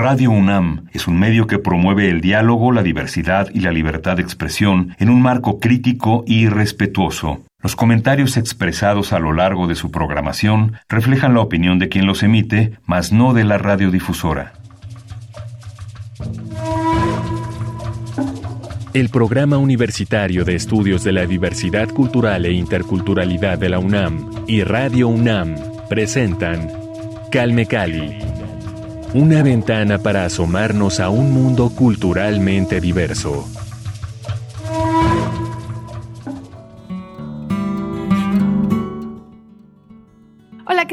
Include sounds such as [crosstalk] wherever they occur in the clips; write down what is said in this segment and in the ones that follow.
Radio UNAM es un medio que promueve el diálogo, la diversidad y la libertad de expresión en un marco crítico y respetuoso. Los comentarios expresados a lo largo de su programación reflejan la opinión de quien los emite, mas no de la radiodifusora. El Programa Universitario de Estudios de la Diversidad Cultural e Interculturalidad de la UNAM y Radio UNAM presentan Calme Cali una ventana para asomarnos a un mundo culturalmente diverso.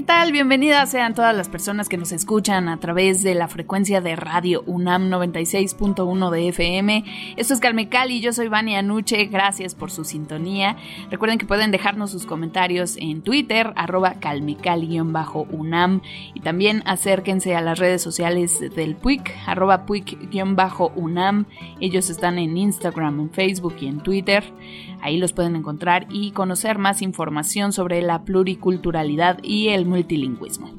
Tal? Bienvenidas sean todas las personas que nos escuchan a través de la frecuencia de radio UNAM 96.1 de FM. Esto es Calme Cali, yo soy Vania Anuche, gracias por su sintonía. Recuerden que pueden dejarnos sus comentarios en Twitter, arroba calmecali-unam y también acérquense a las redes sociales del PUIC, arroba PUIC-unam. Ellos están en Instagram, en Facebook y en Twitter. Ahí los pueden encontrar y conocer más información sobre la pluriculturalidad y el multilingüismo.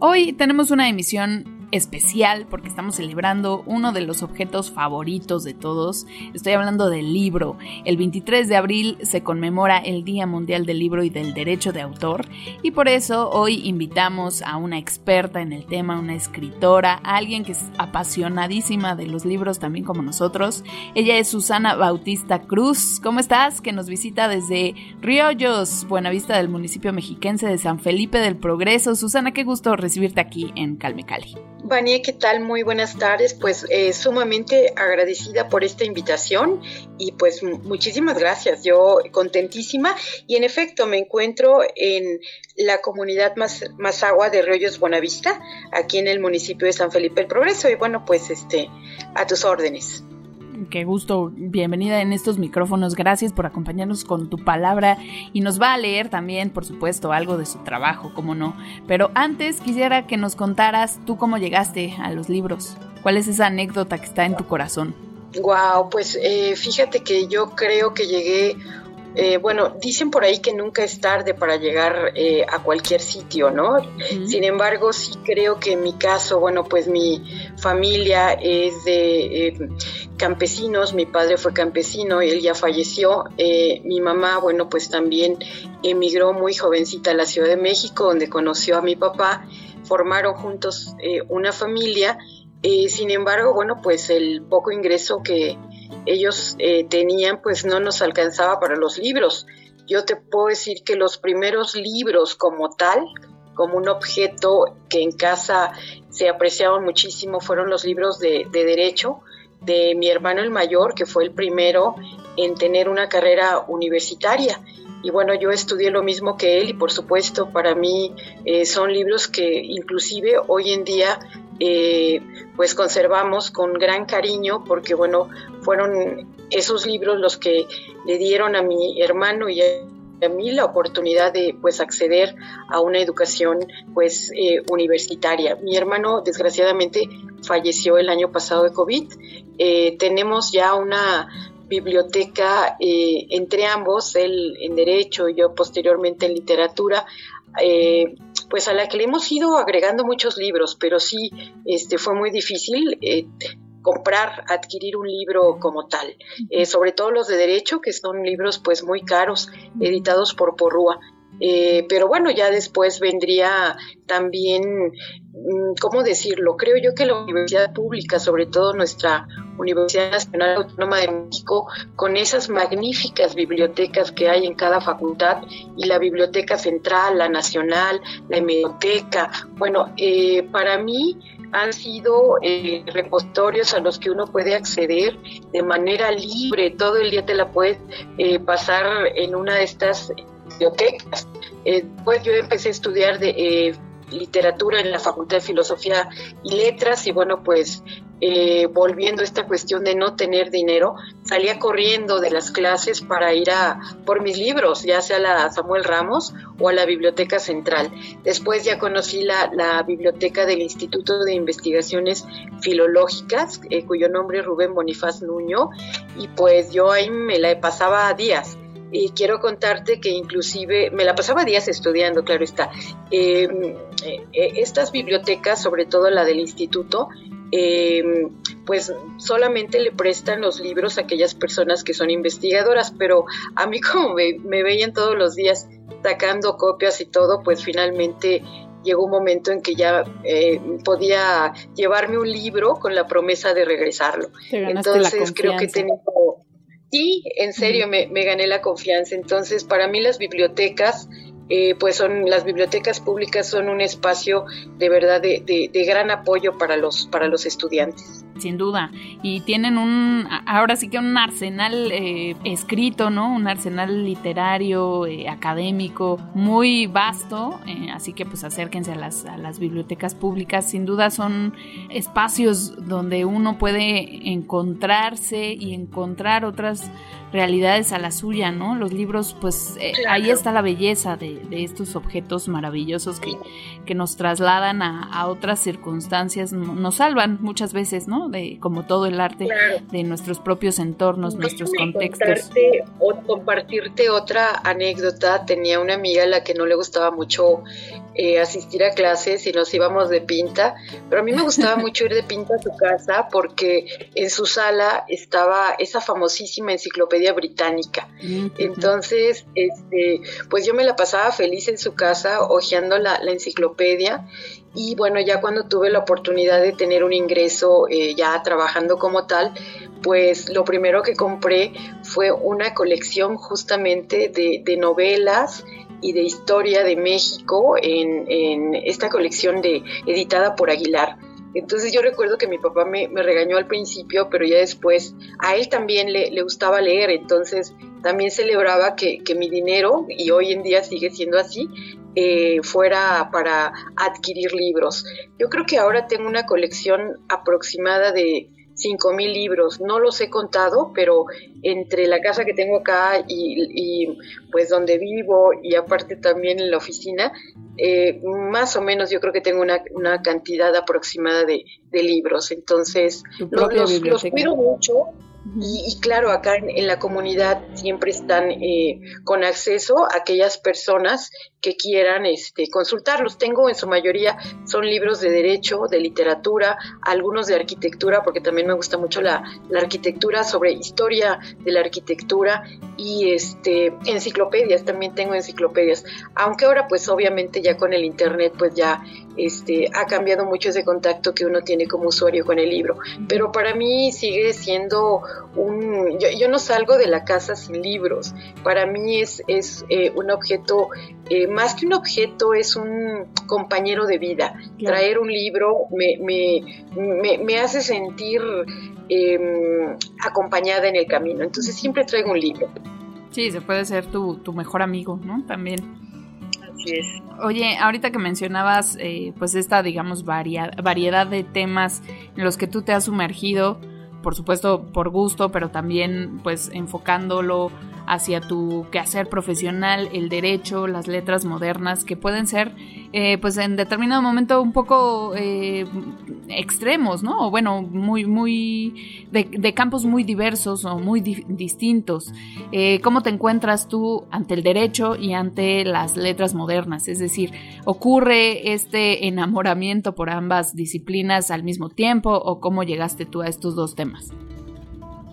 Hoy tenemos una emisión especial porque estamos celebrando uno de los objetos favoritos de todos. Estoy hablando del libro. El 23 de abril se conmemora el Día Mundial del Libro y del Derecho de Autor y por eso hoy invitamos a una experta en el tema, una escritora, alguien que es apasionadísima de los libros también como nosotros. Ella es Susana Bautista Cruz. ¿Cómo estás? Que nos visita desde Riollos, Buenavista del municipio mexiquense de San Felipe del Progreso. Susana, qué gusto recibirte aquí en Calme Cali. Vania, ¿qué tal? Muy buenas tardes. Pues eh, sumamente agradecida por esta invitación y pues muchísimas gracias. Yo contentísima y en efecto me encuentro en la comunidad más, más agua de Ríos Buenavista, aquí en el municipio de San Felipe el Progreso y bueno, pues este a tus órdenes qué gusto, bienvenida en estos micrófonos, gracias por acompañarnos con tu palabra y nos va a leer también, por supuesto, algo de su trabajo, cómo no. Pero antes quisiera que nos contaras tú cómo llegaste a los libros, cuál es esa anécdota que está en tu corazón. Wow, pues eh, fíjate que yo creo que llegué eh, bueno, dicen por ahí que nunca es tarde para llegar eh, a cualquier sitio, ¿no? Sin embargo, sí creo que en mi caso, bueno, pues mi familia es de eh, campesinos, mi padre fue campesino, él ya falleció, mi mamá, bueno, pues también emigró muy jovencita a la Ciudad de México, donde conoció a mi papá, formaron juntos una familia, sin embargo, bueno, pues el poco ingreso que ellos eh, tenían, pues no nos alcanzaba para los libros. Yo te puedo decir que los primeros libros como tal, como un objeto que en casa se apreciaban muchísimo, fueron los libros de, de derecho de mi hermano el mayor, que fue el primero en tener una carrera universitaria. Y bueno, yo estudié lo mismo que él y por supuesto para mí eh, son libros que inclusive hoy en día eh, pues conservamos con gran cariño porque bueno, fueron esos libros los que le dieron a mi hermano y a mí la oportunidad de pues acceder a una educación pues eh, universitaria. Mi hermano desgraciadamente falleció el año pasado de COVID. tenemos ya una biblioteca eh, entre ambos, él en Derecho y yo posteriormente en Literatura, eh, pues a la que le hemos ido agregando muchos libros, pero sí este, fue muy difícil eh, comprar, adquirir un libro como tal, sobre todo los de Derecho, que son libros pues muy caros, editados por Porrúa. Eh, pero bueno, ya después vendría también, mm, ¿cómo decirlo? Creo yo que la universidad pública, sobre todo nuestra Universidad Nacional Autónoma de México, con esas magníficas bibliotecas que hay en cada facultad, y la Biblioteca Central, la Nacional, la Hemeroteca, bueno, eh, para mí han sido eh, repositorios a los que uno puede acceder de manera libre, todo el día te la puedes pasar en una de estas bibliotecas. Eh, pues yo empecé a estudiar de eh, literatura en la Facultad de Filosofía y Letras y bueno, pues eh, volviendo a esta cuestión de no tener dinero, salía corriendo de las clases para ir a por mis libros, ya sea a la Samuel Ramos o a la Biblioteca Central. Después ya conocí la, biblioteca del Instituto de Investigaciones Filológicas, cuyo nombre es Rubén Bonifaz Nuño, y pues yo ahí me la pasaba días Y quiero contarte que inclusive me la pasaba días estudiando, claro está. Em, eh, estas bibliotecas, sobre todo la del instituto, em, pues solamente le prestan los libros a aquellas personas que son investigadoras, pero a mí [laughs] como me veían todos los días sacando copias y todo, pues finalmente llegó un momento en que ya eh, podía llevarme un libro con la promesa de regresarlo. Entonces creo que tengo... Sí, en serio, me, me, gané la confianza. Entonces, para mí las bibliotecas eh, pues son las bibliotecas públicas son un espacio de verdad de, de, gran apoyo para los para los estudiantes sin duda y tienen un ahora sí que un arsenal eh, escrito no un arsenal literario eh, académico muy vasto así que pues acérquense a las, a las bibliotecas públicas sin duda son espacios donde uno puede encontrarse y encontrar otras realidades a la suya, ¿no? Los libros, pues eh, ahí está la belleza de, estos objetos maravillosos que, que nos trasladan a, otras circunstancias, nos salvan muchas veces, ¿no? De como todo el arte de nuestros propios entornos, nuestros contextos. O compartirte otra anécdota. Tenía una amiga a la que no le gustaba mucho eh, asistir a clases y nos íbamos de pinta, pero a mí me gustaba [laughs] mucho ir de pinta a su casa porque en su sala estaba esa famosísima enciclopedia británica. Entonces, este, pues yo me la pasaba feliz en su casa hojeando la, enciclopedia y bueno, ya cuando tuve la oportunidad de tener un ingreso eh, ya trabajando como tal, pues lo primero que compré fue una colección justamente de, de novelas y de historia de México en, esta colección de, editada por Aguilar. Entonces yo recuerdo que mi papá me, regañó al principio, pero ya después a él también le, gustaba leer, entonces también celebraba que, mi dinero, y hoy en día sigue siendo así, eh, fuera para adquirir libros. Yo creo que ahora tengo una colección aproximada de cinco mil libros. No los he contado, pero entre la casa que tengo acá y, pues donde vivo y aparte también en la oficina, eh, más o menos yo creo que tengo una, una cantidad aproximada de, de libros. Entonces, los, los, cuido mucho y, claro, acá en, la comunidad siempre están eh, con acceso a aquellas personas que quieran este, consultarlos. Tengo en su mayoría son libros de derecho, de literatura, algunos de arquitectura, porque también me gusta mucho la, arquitectura, sobre historia de la arquitectura y este, enciclopedias, también tengo enciclopedias. Aunque ahora pues obviamente ya con el internet pues ya este, ha cambiado mucho ese contacto que uno tiene como usuario con el libro. Pero para mí sigue siendo un... Yo, no salgo de la casa sin libros. Para mí es, es eh, un objeto, eh, más que un objeto, es un compañero de vida. Traer un libro me, me, me, hace sentir em, acompañada en el camino. Entonces siempre traigo un libro. Sí, se puede ser tu, tu mejor amigo, ¿no? También. Oye, ahorita que mencionabas, eh, pues esta, digamos, variedad de temas en los que tú te has sumergido, por supuesto por gusto, pero también pues enfocándolo hacia tu quehacer profesional, el derecho, las letras modernas, que pueden ser eh, pues en determinado momento un poco eh, extremos, ¿no? O bueno, muy, muy, de, campos muy diversos o muy distintos. Eh, ¿Cómo te encuentras tú ante el derecho y ante las letras modernas? Es decir, ¿ocurre este enamoramiento por ambas disciplinas al mismo tiempo o cómo llegaste tú a estos dos temas?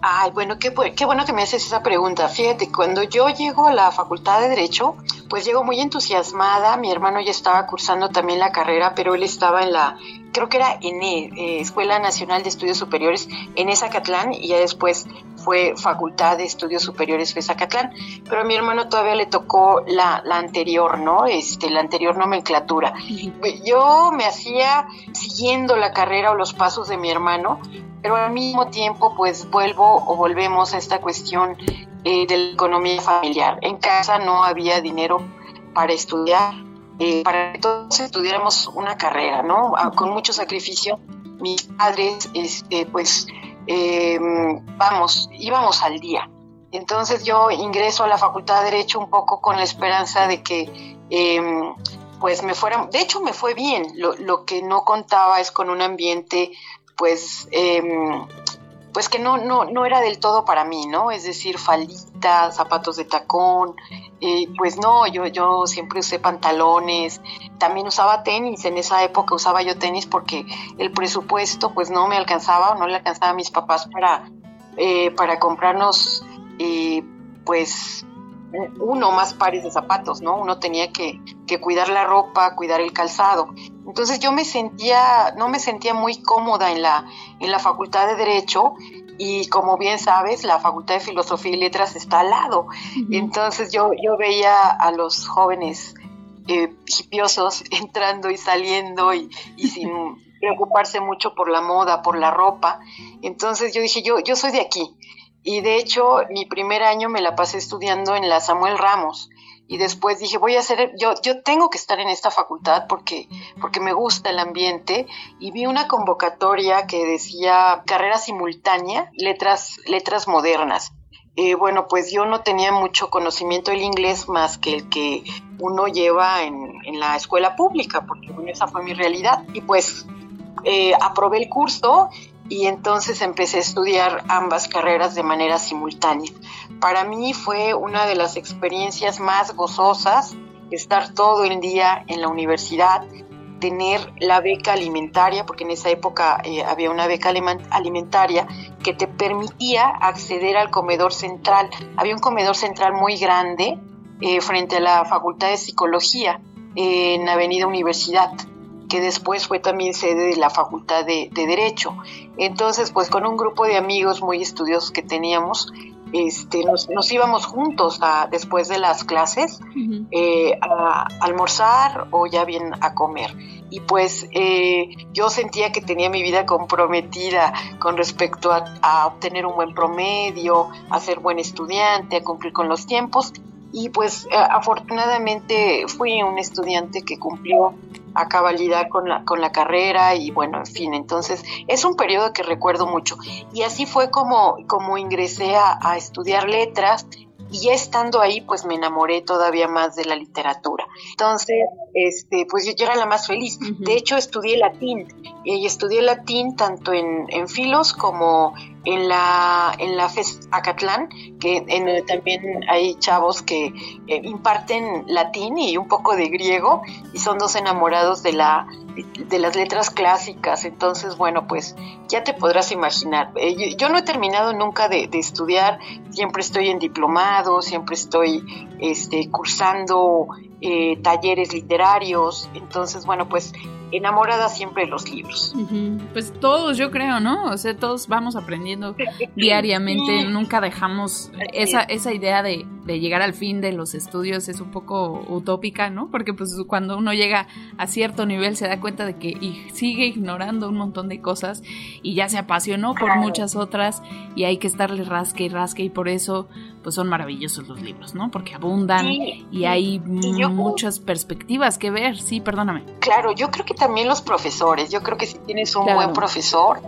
Ay, bueno, qué, qué bueno que me haces esa pregunta. Fíjate, cuando yo llego a la Facultad de Derecho, pues llego muy entusiasmada. Mi hermano ya estaba cursando también la carrera, pero él estaba en la, creo que era en eh, Escuela Nacional de Estudios Superiores en Ezacatlán y ya después fue Facultad de Estudios Superiores de Zacatlán. Pero a mi hermano todavía le tocó la, la anterior, ¿no? Este, la anterior nomenclatura. Yo me hacía siguiendo la carrera o los pasos de mi hermano, pero al mismo tiempo pues vuelvo o volvemos a esta cuestión eh, de la economía familiar. En casa no había dinero para estudiar, eh, para que todos estudiáramos una carrera, ¿no? Ah, con mucho sacrificio. Mis padres, este, pues, em, vamos, íbamos al día. Entonces yo ingreso a la Facultad de Derecho un poco con la esperanza de que em, pues me fuera, de hecho me fue bien, lo, lo, que no contaba es con un ambiente pues, em, pues que no, no, no era del todo para mí, ¿no? Es decir, falditas, zapatos de tacón, eh, pues no, yo, yo siempre usé pantalones, también usaba tenis, en esa época usaba yo tenis porque el presupuesto pues no me alcanzaba o no le alcanzaba a mis papás para, eh, para comprarnos eh, pues uno más pares de zapatos, ¿no? Uno tenía que, que, cuidar la ropa, cuidar el calzado. Entonces yo me sentía, no me sentía muy cómoda en la, en la facultad de Derecho y como bien sabes, la Facultad de Filosofía y Letras está al lado. Entonces yo, yo veía a los jóvenes eh, hipiosos [laughs] entrando y saliendo y, y sin [laughs] preocuparse mucho por la moda, por la ropa. Entonces yo dije, yo, yo soy de aquí. Y de hecho, mi primer año me la pasé estudiando en la Samuel Ramos. Y después dije, voy a hacer, yo, yo tengo que estar en esta facultad porque, porque me gusta el ambiente. Y vi una convocatoria que decía carrera simultánea, letras, letras modernas. Eh, bueno, pues yo no tenía mucho conocimiento del inglés más que el que uno lleva en, en la escuela pública, porque bueno, esa fue mi realidad. Y pues eh, aprobé el curso y entonces empecé a estudiar ambas carreras de manera simultánea. Para mí fue una de las experiencias más gozosas estar todo el día en la universidad, tener la beca alimentaria, porque en esa época eh, había una beca alimentaria que te permitía acceder al comedor central. Había un comedor central muy grande eh, frente a la Facultad de Psicología en Avenida Universidad que después fue también sede de la Facultad de, Derecho. Entonces, pues con un grupo de amigos muy estudiosos que teníamos, este, nos, íbamos juntos a, después de las clases eh, a, almorzar o ya bien a comer. Y pues eh, yo sentía que tenía mi vida comprometida con respecto a, a, obtener un buen promedio, a ser buen estudiante, a cumplir con los tiempos. Y pues eh, afortunadamente fui un estudiante que cumplió a cabalidad con la, con la carrera y bueno, en fin, entonces es un periodo que recuerdo mucho. Y así fue como, como ingresé a, a estudiar letras y ya estando ahí pues me enamoré todavía más de la literatura. Entonces, este, pues yo, era la más feliz. De hecho, estudié latín y estudié latín tanto en, en filos como en la en la FES Acatlán, que en, también hay chavos que eh, imparten latín y un poco de griego y son dos enamorados de la de las letras clásicas. Entonces, bueno, pues ya te podrás imaginar. Eh, yo, no he terminado nunca de, estudiar, siempre estoy en diplomado, siempre estoy este, cursando eh, talleres literarios. Entonces, bueno, pues enamorada siempre de los libros. Pues todos, yo creo, ¿no? O sea, todos vamos aprendiendo [laughs] diariamente, nunca dejamos esa, esa idea de, de, llegar al fin de los estudios es un poco utópica, ¿no? Porque pues cuando uno llega a cierto nivel se da cuenta de que y sigue ignorando un montón de cosas y ya se apasionó por muchas otras y hay que estarle rasque y rasque y por eso pues son maravillosos los libros, ¿no? Porque abundan y hay muchas perspectivas que ver. Sí, perdóname. Claro, yo creo que también los profesores. Yo creo que si tienes un buen profesor,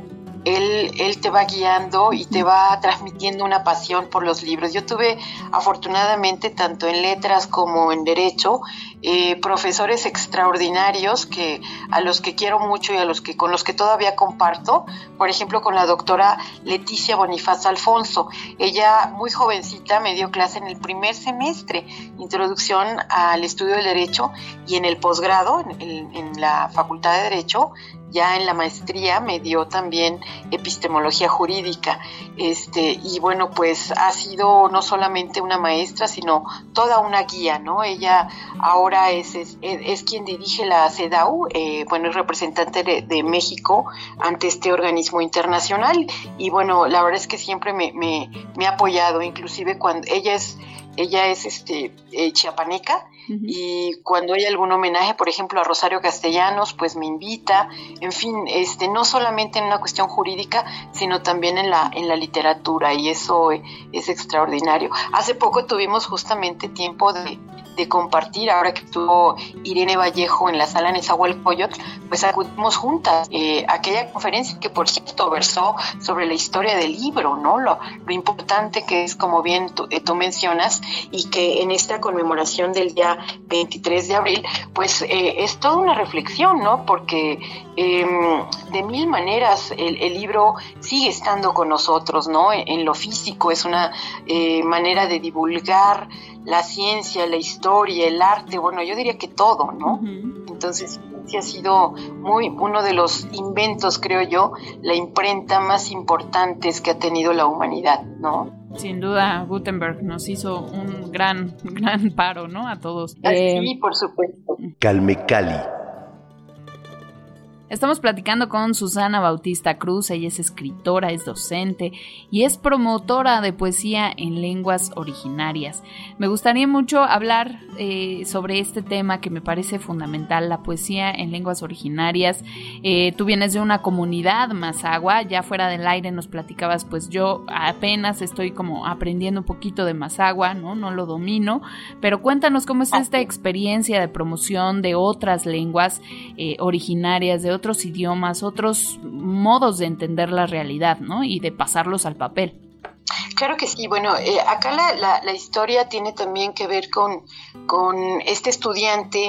él, te va guiando y te va transmitiendo una pasión por los libros. Yo tuve afortunadamente tanto en letras como en derecho eh, profesores extraordinarios que a los que quiero mucho y a los que con los que todavía comparto, por ejemplo con la doctora Leticia Bonifaz Alfonso. Ella muy jovencita me dio clase en el primer semestre, introducción al estudio del derecho y en el posgrado, en la Facultad de Derecho, ya en la maestría me dio también epistemología jurídica. Este, y bueno, pues ha sido no solamente una maestra, sino toda una guía, ¿no? Ella ahora es, es, quien dirige la CEDAW, eh, bueno, es representante de, México ante este organismo internacional. Y bueno, la verdad es que siempre me, me, me ha apoyado, inclusive cuando ella es ella es este eh, chiapaneca y cuando hay algún homenaje, por ejemplo, a Rosario Castellanos, pues me invita, en fin, este no solamente en una cuestión jurídica, sino también en la en la literatura y eso es extraordinario. Hace poco tuvimos justamente tiempo de, de compartir, ahora que estuvo Irene Vallejo en la sala en Esahualcoyot, pues acudimos juntas eh, aquella conferencia que por cierto versó sobre la historia del libro, ¿no? Lo, lo importante que es, como bien tú, eh, tú mencionas, y que en esta conmemoración del Día 23 de abril, pues eh, es toda una reflexión, ¿no? Porque em, de mil maneras el, libro sigue estando con nosotros, ¿no? En, lo físico es una eh, manera de divulgar la ciencia, la historia, el arte, bueno, yo diría que todo, ¿no? Entonces, sí ha sido muy uno de los inventos, creo yo, la imprenta más importantes que ha tenido la humanidad, ¿no? Sin duda, Gutenberg nos hizo un gran, [laughs] gran paro, ¿no? A todos. Ah, sí, eh, por supuesto. Calme Cali. Estamos platicando con Susana Bautista Cruz, ella es escritora, es docente y es promotora de poesía en lenguas originarias. Me gustaría mucho hablar eh, sobre este tema que me parece fundamental, la poesía en lenguas originarias. Eh, tú vienes de una comunidad Mazagua, ya fuera del aire nos platicabas, pues yo apenas estoy como aprendiendo un poquito de Mazagua, ¿no? No lo domino, pero cuéntanos cómo es esta experiencia de promoción de otras lenguas eh, originarias, de otros idiomas, otros modos de entender la realidad, ¿no? Y de pasarlos al papel. Claro que sí, bueno, eh, acá la, la, historia tiene también que ver con, con este estudiante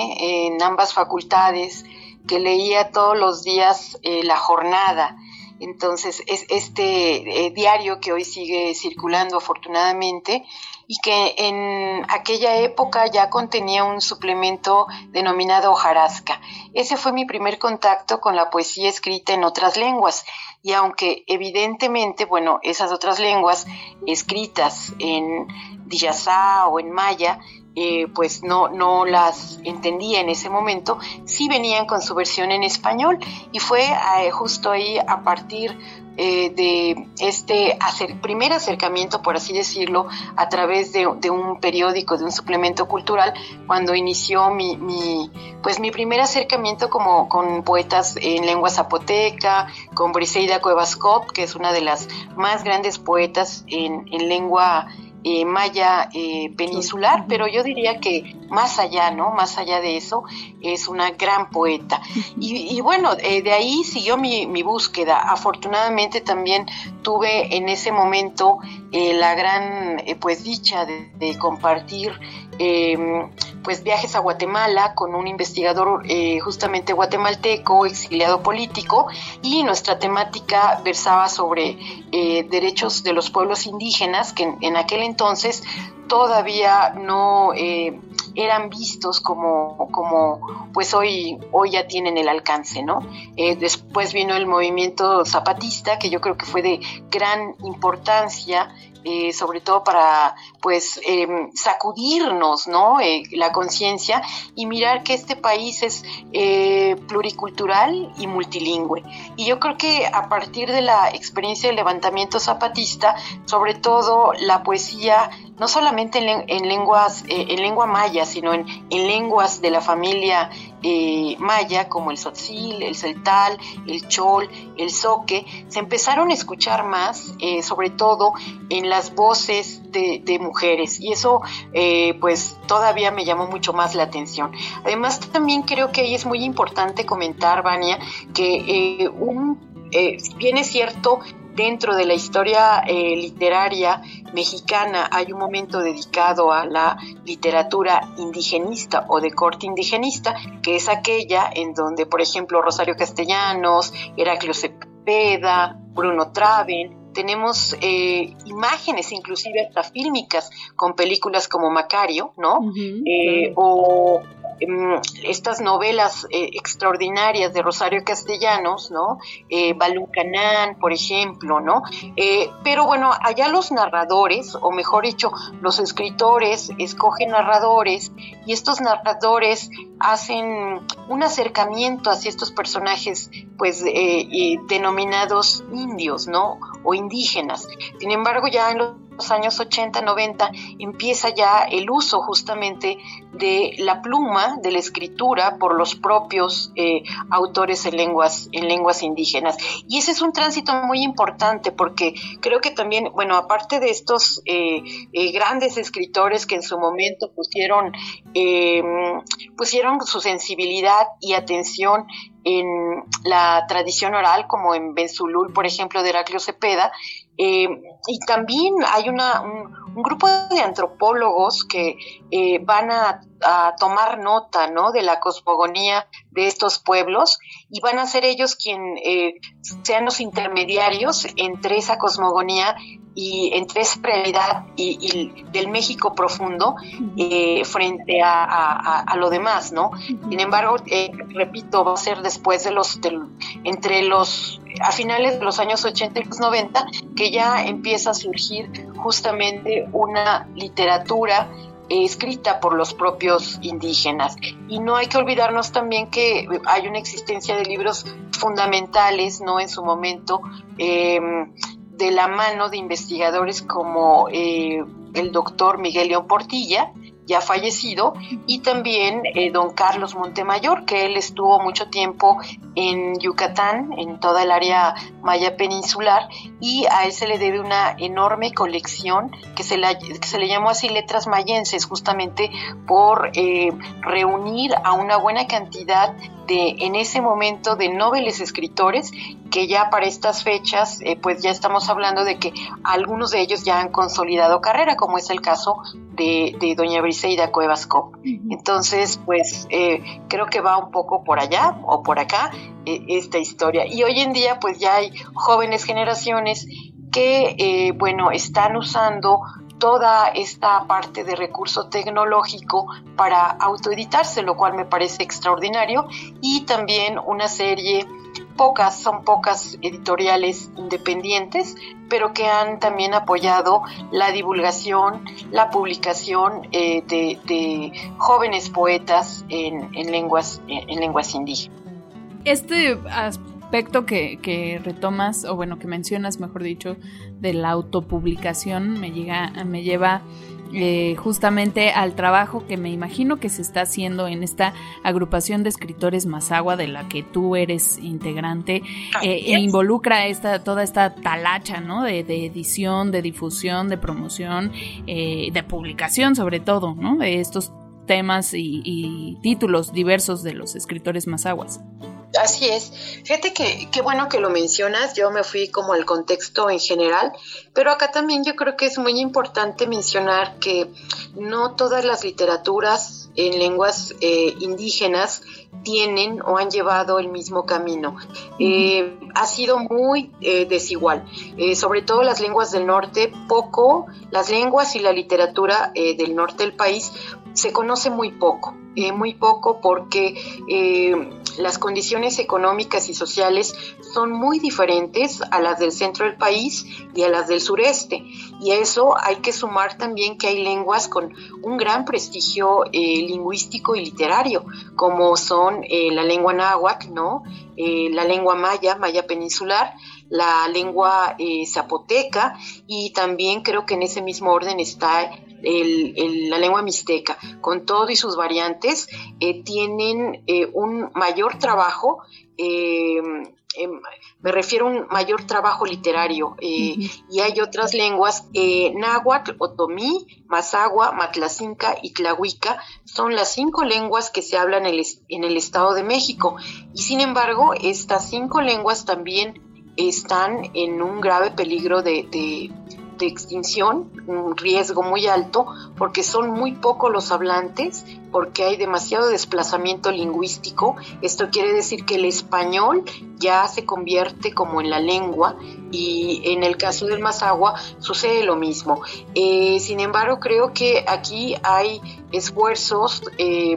en ambas facultades que leía todos los días eh, la jornada. Entonces, es este eh, diario que hoy sigue circulando afortunadamente y que en aquella época ya contenía un suplemento denominado hojarasca. Ese fue mi primer contacto con la poesía escrita en otras lenguas y aunque evidentemente, bueno, esas otras lenguas escritas en Diyasá o en Maya, eh, pues no, no las entendía en ese momento, sí venían con su versión en español y fue eh, justo ahí a partir eh, de este primer acercamiento, por así decirlo, a través de, un periódico, de un suplemento cultural, cuando inició mi, pues mi primer acercamiento como con poetas en lengua zapoteca, con Briseida Cuevas que es una de las más grandes poetas en, en lengua eh, maya eh, peninsular, pero yo diría que más allá, ¿no? Más allá de eso, es una gran poeta. Y, bueno, eh, de ahí siguió mi, búsqueda. Afortunadamente también tuve en ese momento la gran, pues, dicha de compartir pues viajes a Guatemala con un investigador eh, justamente guatemalteco, exiliado político, y nuestra temática versaba sobre eh, derechos de los pueblos indígenas que en, aquel entonces todavía no eh, eran vistos como, como pues hoy, hoy ya tienen el alcance, ¿no? después vino el movimiento zapatista, que yo creo que fue de gran importancia eh, sobre todo para pues em, sacudirnos no eh, la conciencia y mirar que este país es eh, pluricultural y multilingüe y yo creo que a partir de la experiencia del levantamiento zapatista sobre todo la poesía no solamente en, lenguas, eh, en lengua maya, sino en, lenguas de la familia eh, maya, como el tzotzil, el celtal, el chol, el zoque, se empezaron a escuchar más, eh, sobre todo en las voces de, de mujeres, y eso pues todavía me llamó mucho más la atención. Además, también creo que ahí es muy importante comentar, Vania, que un bien es cierto, dentro de la historia eh, literaria mexicana hay un momento dedicado a la literatura indigenista o de corte indigenista, que es aquella en donde, por ejemplo, Rosario Castellanos, Heraclio Cepeda, Bruno Traven, tenemos eh, imágenes inclusive hasta fílmicas con películas como Macario, ¿no? Eh, o estas novelas eh, extraordinarias de Rosario Castellanos, ¿no? Eh, por ejemplo, ¿no? Eh, pero bueno, allá los narradores, o mejor dicho, los escritores escogen narradores y estos narradores hacen un acercamiento hacia estos personajes, pues, denominados indios, ¿no? O indígenas. Sin embargo, ya en los los años 80, 90 empieza ya el uso justamente de la pluma, de la escritura por los propios eh, autores en lenguas, en lenguas indígenas. Y ese es un tránsito muy importante porque creo que también, bueno, aparte de estos eh, eh, grandes escritores que en su momento pusieron, pusieron su sensibilidad y atención en la tradición oral, como en Benzulul, por ejemplo, de Heraclio Cepeda, Eh, y también hay una, un, grupo de antropólogos que eh, van a, tomar nota ¿no? de la cosmogonía de estos pueblos y van a ser ellos quien eh, sean los intermediarios entre esa cosmogonía y entre esa realidad y, del México profundo eh, frente a, lo demás, ¿no? Sin embargo, eh, repito, va a ser después de los, entre los, a finales de los años 80 y los 90, que ya empieza a surgir justamente una literatura escrita por los propios indígenas. Y no hay que olvidarnos también que hay una existencia de libros fundamentales, ¿no? En su momento, eh, de la mano de investigadores como eh, el doctor Miguel León Portilla, ya fallecido, y también eh, don Carlos Montemayor, que él estuvo mucho tiempo en Yucatán, en toda el área maya peninsular, y a él se le debe una enorme colección que se, que se le llamó así letras mayenses, justamente por eh, reunir a una buena cantidad de, en ese momento, de nobles escritores que ya para estas fechas, eh, pues ya estamos hablando de que algunos de ellos ya han consolidado carrera, como es el caso de, de doña Briseida Cuevas Cop. Entonces, pues eh, creo que va un poco por allá o por acá eh, esta historia. Y hoy en día, pues ya hay jóvenes generaciones que, bueno, están usando toda esta parte de recurso tecnológico para autoeditarse, lo cual me parece extraordinario, y también una serie pocas, son pocas editoriales independientes, pero que han también apoyado la divulgación, la publicación eh, de, jóvenes poetas en, lenguas, en lenguas indígenas. Este aspecto que, que, retomas, o bueno, que mencionas, mejor dicho, de la autopublicación, me, llega, me lleva eh, justamente al trabajo que me imagino que se está haciendo en esta agrupación de escritores Mazagua de la que tú eres integrante eh, e involucra esta, toda esta talacha ¿no? de, edición, de difusión, de promoción, eh, de publicación sobre todo, ¿no? de estos temas y, y títulos diversos de los escritores mazaguas. Así es. Fíjate que qué bueno que lo mencionas. Yo me fui como al contexto en general, pero acá también yo creo que es muy importante mencionar que no todas las literaturas en lenguas eh, indígenas tienen o han llevado el mismo camino. Eh, ha sido muy eh, desigual, sobre todo las lenguas del norte, poco, las lenguas y la literatura del norte del país se conoce muy poco, muy poco porque las condiciones económicas y sociales son muy diferentes a las del centro del país y a las del sureste. Y eso hay que sumar también que hay lenguas con un gran prestigio eh, lingüístico y literario, como son eh, la lengua náhuatl, ¿no? Eh, la lengua maya, maya peninsular, la lengua zapoteca y también creo que en ese mismo orden está la lengua mixteca, con todo y sus variantes, eh, tienen eh, un mayor trabajo. Eh, em, me refiero a un mayor trabajo literario y hay otras lenguas, náhuatl, otomí, mazagua, matlacinca y tlahuica son las cinco lenguas que se hablan en el, en el Estado de México y sin embargo estas cinco lenguas también están en un grave peligro de, de extinción, un riesgo muy alto, porque son muy pocos los hablantes, porque hay demasiado desplazamiento lingüístico. Esto quiere decir que el español ya se convierte como en la lengua y en el caso del Mazagua sucede lo mismo. Eh, sin embargo, creo que aquí hay esfuerzos, eh,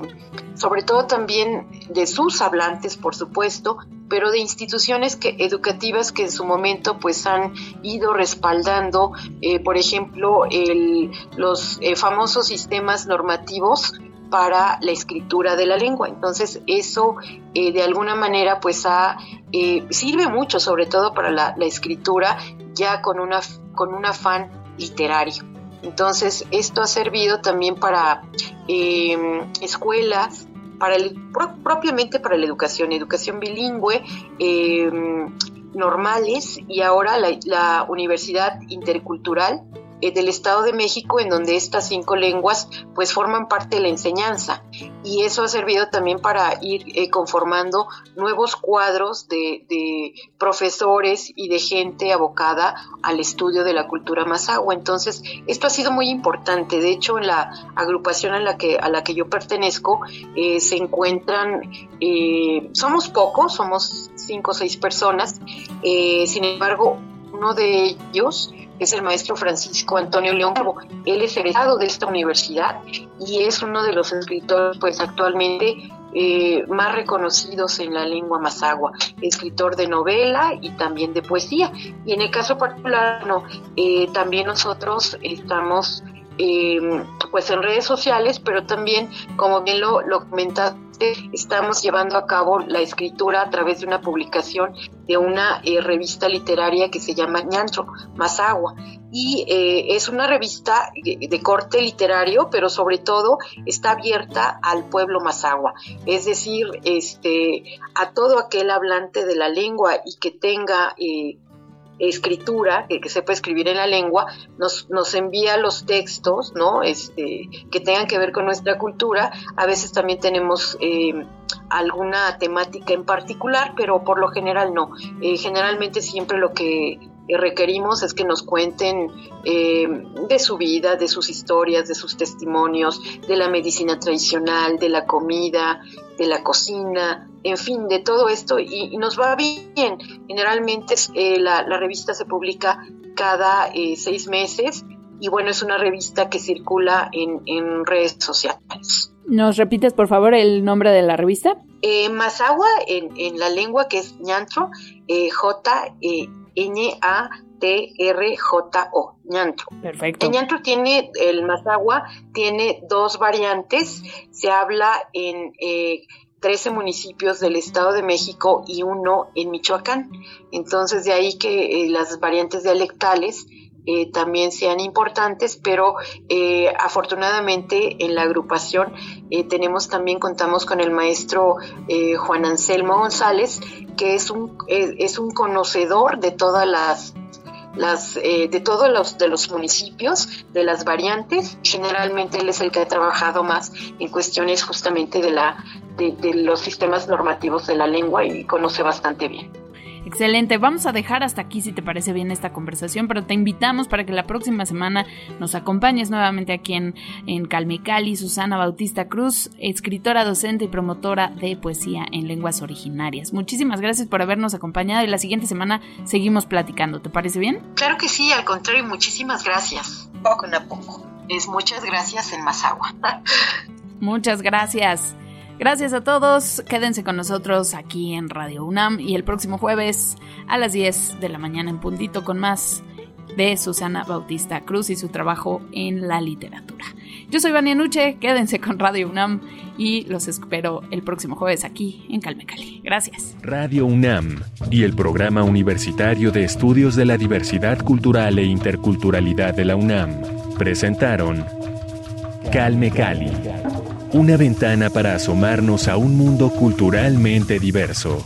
sobre todo también de sus hablantes, por supuesto, pero de instituciones que, educativas que en su momento pues han ido respaldando, eh, por ejemplo, los eh, famosos sistemas normativos para la escritura de la lengua. Entonces eso eh, de alguna manera pues sirve mucho sobre todo para la, escritura ya con, una, con un afán literario. Entonces esto ha servido también para escuelas, para el, propiamente para la educación, educación bilingüe, em, normales y ahora la, Universidad Intercultural eh, del Estado de México en donde estas cinco lenguas pues forman parte de la enseñanza y eso ha servido también para ir eh, conformando nuevos cuadros de, profesores y de gente abocada al estudio de la cultura mazahua. Entonces, esto ha sido muy importante. De hecho, en la agrupación a la que, a la que yo pertenezco eh, se encuentran, somos pocos, somos cinco o seis personas, sin embargo, uno de ellos es el maestro Francisco Antonio León Él es egresado de esta universidad y es uno de los escritores, pues actualmente eh, más reconocidos en la lengua mazagua, escritor de novela y también de poesía. Y en el caso particular, no, eh, también nosotros estamos eh, pues en redes sociales, pero también, como bien lo, lo comentaste, estamos llevando a cabo la escritura a través de una publicación de una eh, revista literaria que se llama Ñantro Mazagua. Y eh, es una revista de corte literario, pero sobre todo está abierta al pueblo mazagua, es decir, este, a todo aquel hablante de la lengua y que tenga eh, escritura, que, sepa escribir en la lengua, nos, nos envía los textos, ¿no? Este, que tengan que ver con nuestra cultura. A veces también tenemos eh, alguna temática en particular, pero por lo general no. Eh, generalmente siempre lo que requerimos es que nos cuenten eh, de su vida, de sus historias, de sus testimonios, de la medicina tradicional, de la comida, de la cocina, en fin, de todo esto y, nos va bien. Generalmente eh, la, revista se publica cada eh, seis meses y bueno, es una revista que circula en, redes sociales. ¿Nos repites por favor el nombre de la revista? Eh, Mazagua en, en, la lengua que es ñantro, J-N-A-T-R-J-O, ñantro. Perfecto. El ñantro tiene, el Mazagua tiene dos variantes, se habla en 13 municipios del Estado de México y uno en Michoacán. Entonces, de ahí que eh, las variantes dialectales eh, también sean importantes, pero eh, afortunadamente en la agrupación tenemos también, contamos con el maestro Juan Anselmo González, que es un, es un conocedor de todas las las, eh, de todos los, de los municipios, de las variantes. Generalmente él es el que ha trabajado más en cuestiones justamente de, la, de los sistemas normativos de la lengua y conoce bastante bien. Excelente, vamos a dejar hasta aquí si te parece bien esta conversación, pero te invitamos para que la próxima semana nos acompañes nuevamente aquí en, en Calmecali, Susana Bautista Cruz, escritora, docente y promotora de poesía en lenguas originarias. Muchísimas gracias por habernos acompañado y la siguiente semana seguimos platicando, ¿te parece bien? Claro que sí, al contrario, muchísimas gracias. Poco a poco. Es muchas gracias en Mazagua. [laughs] muchas gracias. Gracias a todos, quédense con nosotros aquí en Radio UNAM y el próximo jueves a las 10 de la mañana en puntito con más de Susana Bautista Cruz y su trabajo en la literatura. Yo soy Vania Nuche, quédense con Radio UNAM y los espero el próximo jueves aquí en Calme Cali. Gracias. Radio UNAM y el Programa Universitario de Estudios de la Diversidad Cultural e Interculturalidad de la UNAM presentaron Calme Cali una ventana para asomarnos a un mundo culturalmente diverso.